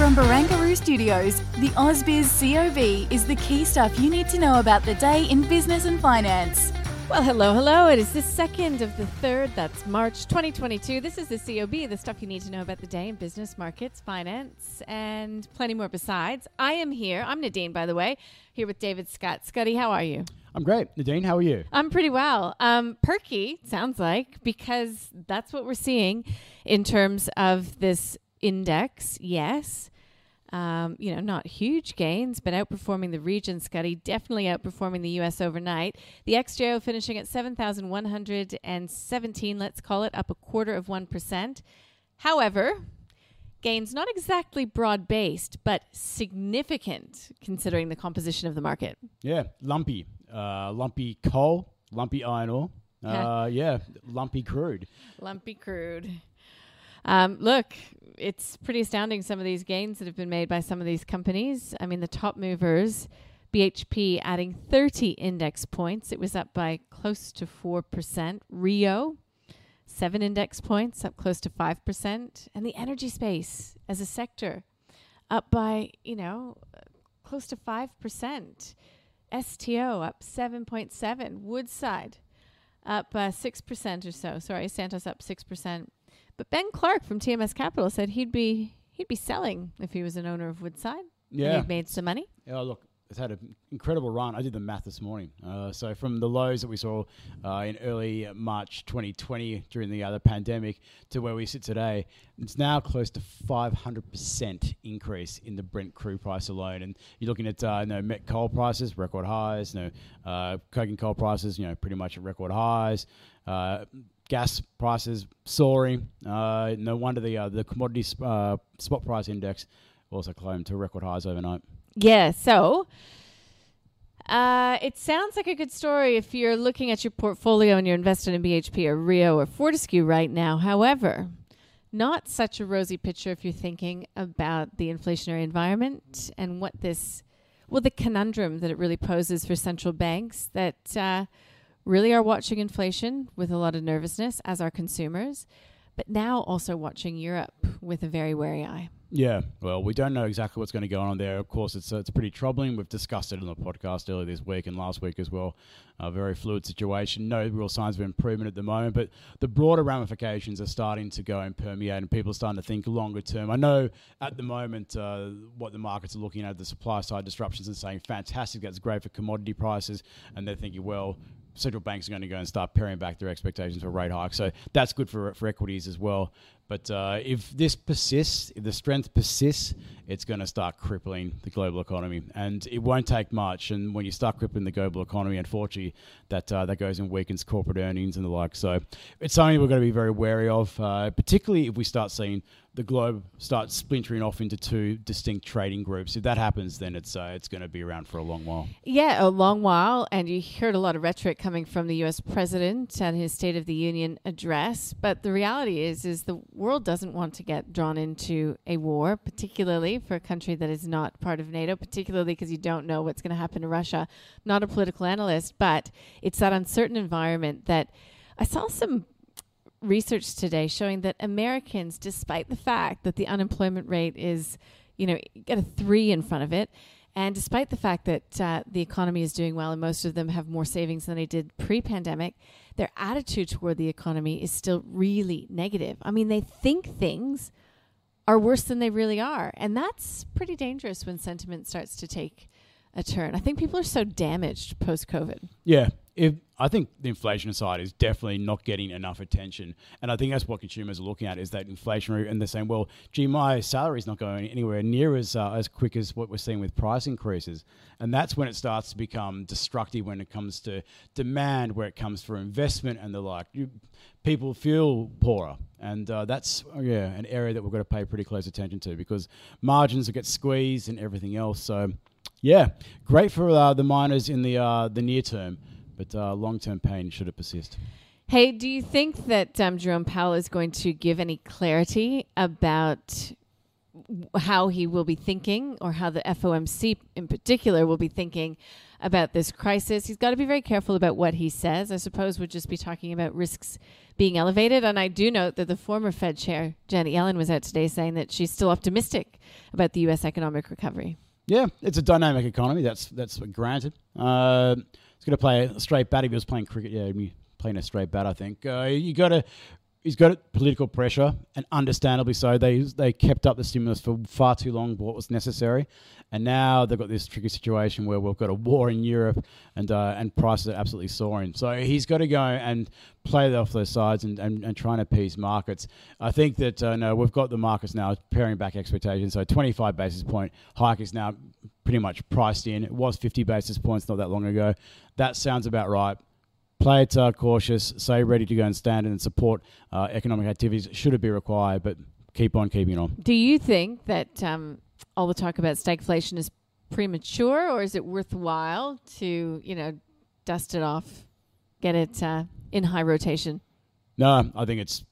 From Barangaroo Studios, the AusBiz COB is the key stuff you need to know about the day in business and finance. Well, hello, hello. It is the second of the third. That's March 2022. This is the COB, the stuff you need to know about the day in business, markets, finance, and plenty more besides. I am here. I'm Nadine, by the way, here with David Scott. Scotty, how are you? I'm great. Nadine, how are you? I'm pretty well. Um, perky, sounds like, because that's what we're seeing in terms of this index, yes. Um, you know, not huge gains, but outperforming the region, Scotty, definitely outperforming the US overnight. The XJO finishing at 7,117, let's call it, up a quarter of 1%. However, gains not exactly broad based, but significant considering the composition of the market. Yeah, lumpy. Uh, lumpy coal, lumpy iron ore. Uh, yeah, lumpy crude. Lumpy crude. Um, look, it's pretty astounding some of these gains that have been made by some of these companies. I mean, the top movers, BHP adding 30 index points. It was up by close to 4%. Rio, seven index points, up close to 5%. And the energy space as a sector, up by, you know, close to 5%. STO up 7.7. Woodside up uh, 6% or so. Sorry, Santos up 6%. But Ben Clark from TMS Capital said he'd be he'd be selling if he was an owner of Woodside. Yeah. And he'd made some money. Yeah, look, it's had an incredible run. I did the math this morning. Uh, so from the lows that we saw uh, in early March 2020 during the other pandemic to where we sit today, it's now close to 500% increase in the Brent crude price alone. And you're looking at uh, you know, met coal prices, record highs. You know, uh, coking coal prices, you know, pretty much at record highs. Gas prices soaring. Uh, no wonder the uh, the commodity uh, spot price index also climbed to record highs overnight. Yeah, so uh, it sounds like a good story if you're looking at your portfolio and you're invested in BHP or Rio or Fortescue right now. However, not such a rosy picture if you're thinking about the inflationary environment and what this, well, the conundrum that it really poses for central banks that uh, really are watching inflation with a lot of nervousness as are consumers, but now also watching Europe with a very wary eye. Yeah, well, we don't know exactly what's going to go on there. Of course, it's uh, it's pretty troubling. We've discussed it on the podcast earlier this week and last week as well. A very fluid situation. No real signs of improvement at the moment, but the broader ramifications are starting to go and permeate, and people are starting to think longer term. I know at the moment uh, what the markets are looking at the supply side disruptions and saying fantastic, that's great for commodity prices, and they're thinking, well, central banks are going to go and start paring back their expectations for rate hikes. So that's good for for equities as well. But uh, if this persists, if the strength persists, it's going to start crippling the global economy, and it won't take much. And when you start crippling the global economy, unfortunately, that uh, that goes and weakens corporate earnings and the like. So it's something we're going to be very wary of, uh, particularly if we start seeing the globe start splintering off into two distinct trading groups. If that happens, then it's uh, it's going to be around for a long while. Yeah, a long while. And you heard a lot of rhetoric coming from the U.S. president and his State of the Union address. But the reality is, is the world doesn't want to get drawn into a war, particularly for a country that is not part of NATO. Particularly because you don't know what's going to happen to Russia. Not a political analyst, but it's that uncertain environment that I saw some research today showing that Americans, despite the fact that the unemployment rate is, you know, got a three in front of it, and despite the fact that uh, the economy is doing well and most of them have more savings than they did pre pandemic, their attitude toward the economy is still really negative. I mean, they think things are worse than they really are. And that's pretty dangerous when sentiment starts to take a turn. I think people are so damaged post COVID. Yeah, if I think the inflation side is definitely not getting enough attention, and I think that's what consumers are looking at is that inflationary, and they're saying, well, gee, my salary is not going anywhere near as uh, as quick as what we're seeing with price increases, and that's when it starts to become destructive when it comes to demand, where it comes for investment and the like. You, people feel poorer, and uh, that's yeah an area that we've got to pay pretty close attention to because margins get squeezed and everything else. So. Yeah, great for uh, the miners in the uh, the near term, but uh, long term pain should it persist. Hey, do you think that um, Jerome Powell is going to give any clarity about how he will be thinking, or how the FOMC in particular will be thinking about this crisis? He's got to be very careful about what he says. I suppose we'll just be talking about risks being elevated. And I do note that the former Fed chair, Janet Yellen, was out today saying that she's still optimistic about the U.S. economic recovery. Yeah, it's a dynamic economy. That's that's granted. Uh, he's going to play a straight bat. If he was playing cricket, yeah, playing a straight bat. I think uh, you got to. He's got political pressure, and understandably so. They they kept up the stimulus for far too long, what was necessary, and now they've got this tricky situation where we've got a war in Europe, and uh, and prices are absolutely soaring. So he's got to go and play off those sides and, and, and try and appease markets. I think that uh, no, we've got the markets now paring back expectations. So 25 basis point hike is now pretty much priced in. It was 50 basis points not that long ago. That sounds about right play it uh, cautious, say ready to go and stand and support uh, economic activities should it be required, but keep on keeping on. Do you think that um, all the talk about stagflation is premature, or is it worthwhile to you know dust it off, get it uh, in high rotation? No, I think it's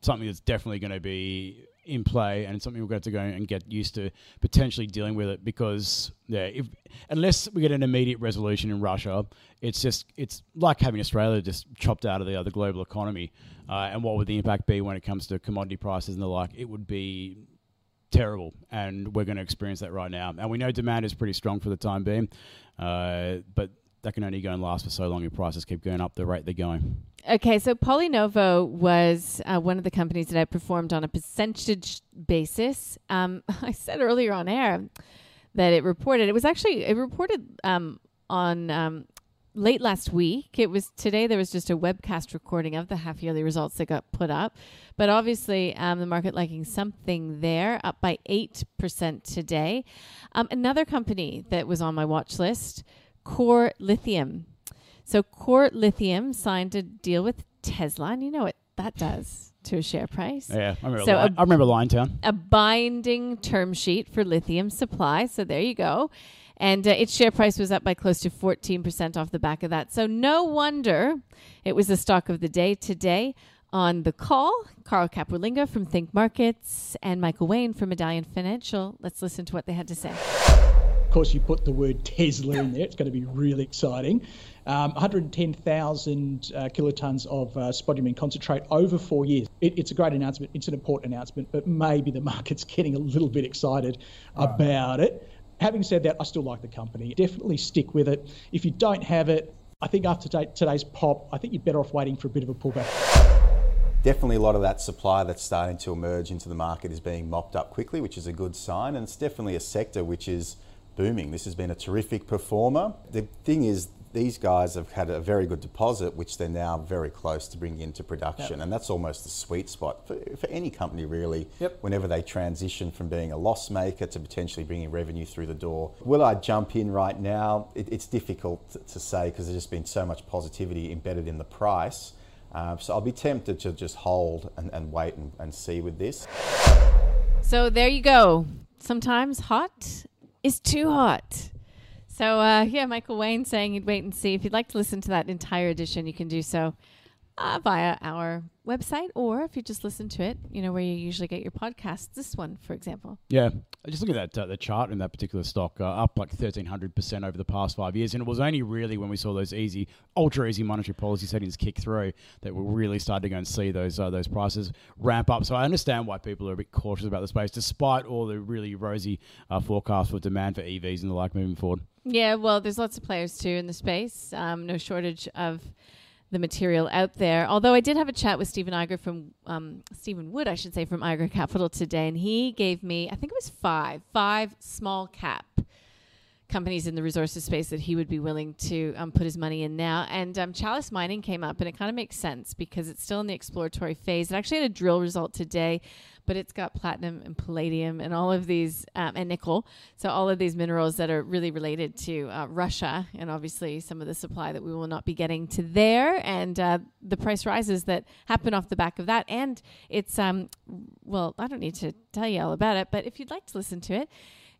something that's definitely going to be in play, and it's something we're going to have to go and get used to potentially dealing with it because yeah, if unless we get an immediate resolution in Russia, it's just it's like having Australia just chopped out of the other global economy. Uh, and what would the impact be when it comes to commodity prices and the like? It would be terrible, and we're going to experience that right now. And we know demand is pretty strong for the time being, uh, but that can only go and last for so long if prices keep going up the rate they're going. Okay, so PolyNovo was uh, one of the companies that I performed on a percentage basis. Um, I said earlier on air that it reported. It was actually it reported um, on um, late last week. It was today. There was just a webcast recording of the half yearly results that got put up, but obviously um, the market liking something there, up by eight percent today. Um, another company that was on my watch list, Core Lithium. So Core Lithium signed a deal with Tesla, and you know what that does to a share price. Yeah, I remember. So remember Liontown. A binding term sheet for lithium supply. So there you go. And uh, its share price was up by close to 14% off the back of that. So no wonder it was the stock of the day today. On the call, Carl Capolingua from Think Markets and Michael Wayne from Medallion Financial. Let's listen to what they had to say. Of course, you put the word Tesla in there. It's going to be really exciting. Um, 110,000 uh, kilotons of uh, spodumene concentrate over four years. It, it's a great announcement. It's an important announcement, but maybe the market's getting a little bit excited about it. Having said that, I still like the company. Definitely stick with it. If you don't have it, I think after today's pop, I think you're better off waiting for a bit of a pullback. Definitely a lot of that supply that's starting to emerge into the market is being mopped up quickly, which is a good sign. And it's definitely a sector which is booming. This has been a terrific performer. The thing is, these guys have had a very good deposit, which they're now very close to bringing into production. Yep. And that's almost the sweet spot for, for any company, really, yep. whenever they transition from being a loss maker to potentially bringing revenue through the door. Will I jump in right now? It, it's difficult to, to say because there's just been so much positivity embedded in the price. Uh, so I'll be tempted to just hold and, and wait and, and see with this. So there you go. Sometimes hot is too hot. So, uh, yeah, Michael Wayne saying he'd wait and see. If you'd like to listen to that entire edition, you can do so uh, via our website, or if you just listen to it, you know, where you usually get your podcasts, this one, for example. Yeah. Just look at that, uh, the chart in that particular stock, uh, up like 1,300% over the past five years. And it was only really when we saw those easy, ultra easy monetary policy settings kick through that we really started to go and see those, uh, those prices ramp up. So I understand why people are a bit cautious about the space, despite all the really rosy uh, forecasts for demand for EVs and the like moving forward. Yeah, well, there's lots of players too in the space. Um, no shortage of the material out there. Although I did have a chat with Stephen Eiger from um, Stephen Wood, I should say, from Eiger Capital today, and he gave me, I think it was five, five small cap companies in the resources space that he would be willing to um, put his money in now. And um, Chalice Mining came up, and it kind of makes sense because it's still in the exploratory phase. It actually had a drill result today, but it's got platinum and palladium and all of these, um, and nickel. So, all of these minerals that are really related to uh, Russia, and obviously some of the supply that we will not be getting to there, and uh, the price rises that happen off the back of that. And it's, um, well, I don't need to tell you all about it, but if you'd like to listen to it,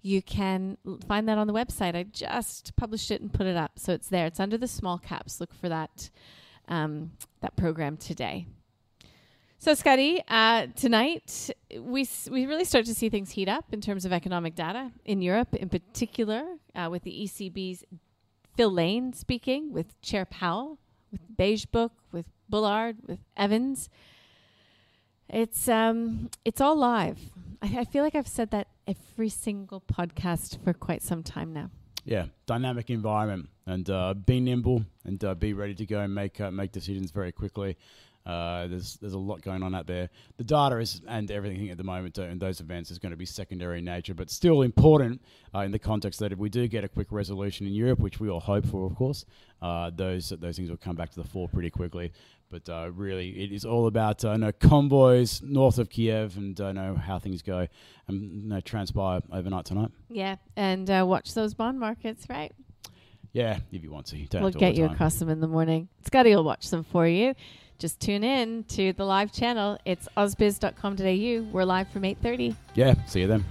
you can find that on the website. I just published it and put it up, so it's there. It's under the small caps. Look for that um, that program today. So, Scotty, uh, tonight we we really start to see things heat up in terms of economic data in Europe, in particular, uh, with the ECB's Phil Lane speaking, with Chair Powell, with Beige Book, with Bullard, with Evans. It's um, it's all live. I, I feel like I've said that every single podcast for quite some time now. Yeah, dynamic environment, and uh, be nimble and uh, be ready to go and make uh, make decisions very quickly. Uh, there's there's a lot going on out there. The data is and everything at the moment in those events is going to be secondary in nature, but still important uh, in the context that if we do get a quick resolution in Europe, which we all hope for, of course, uh, those those things will come back to the fore pretty quickly. But uh, really, it is all about uh, know convoys north of Kiev and uh, know how things go and you know, transpire overnight tonight. Yeah, and uh, watch those bond markets, right? Yeah, if you want to. You don't we'll to get you time. across them in the morning. Scotty will watch them for you. Just tune in to the live channel. It's ausbiz.com.au. We're live from 8.30. Yeah, see you then.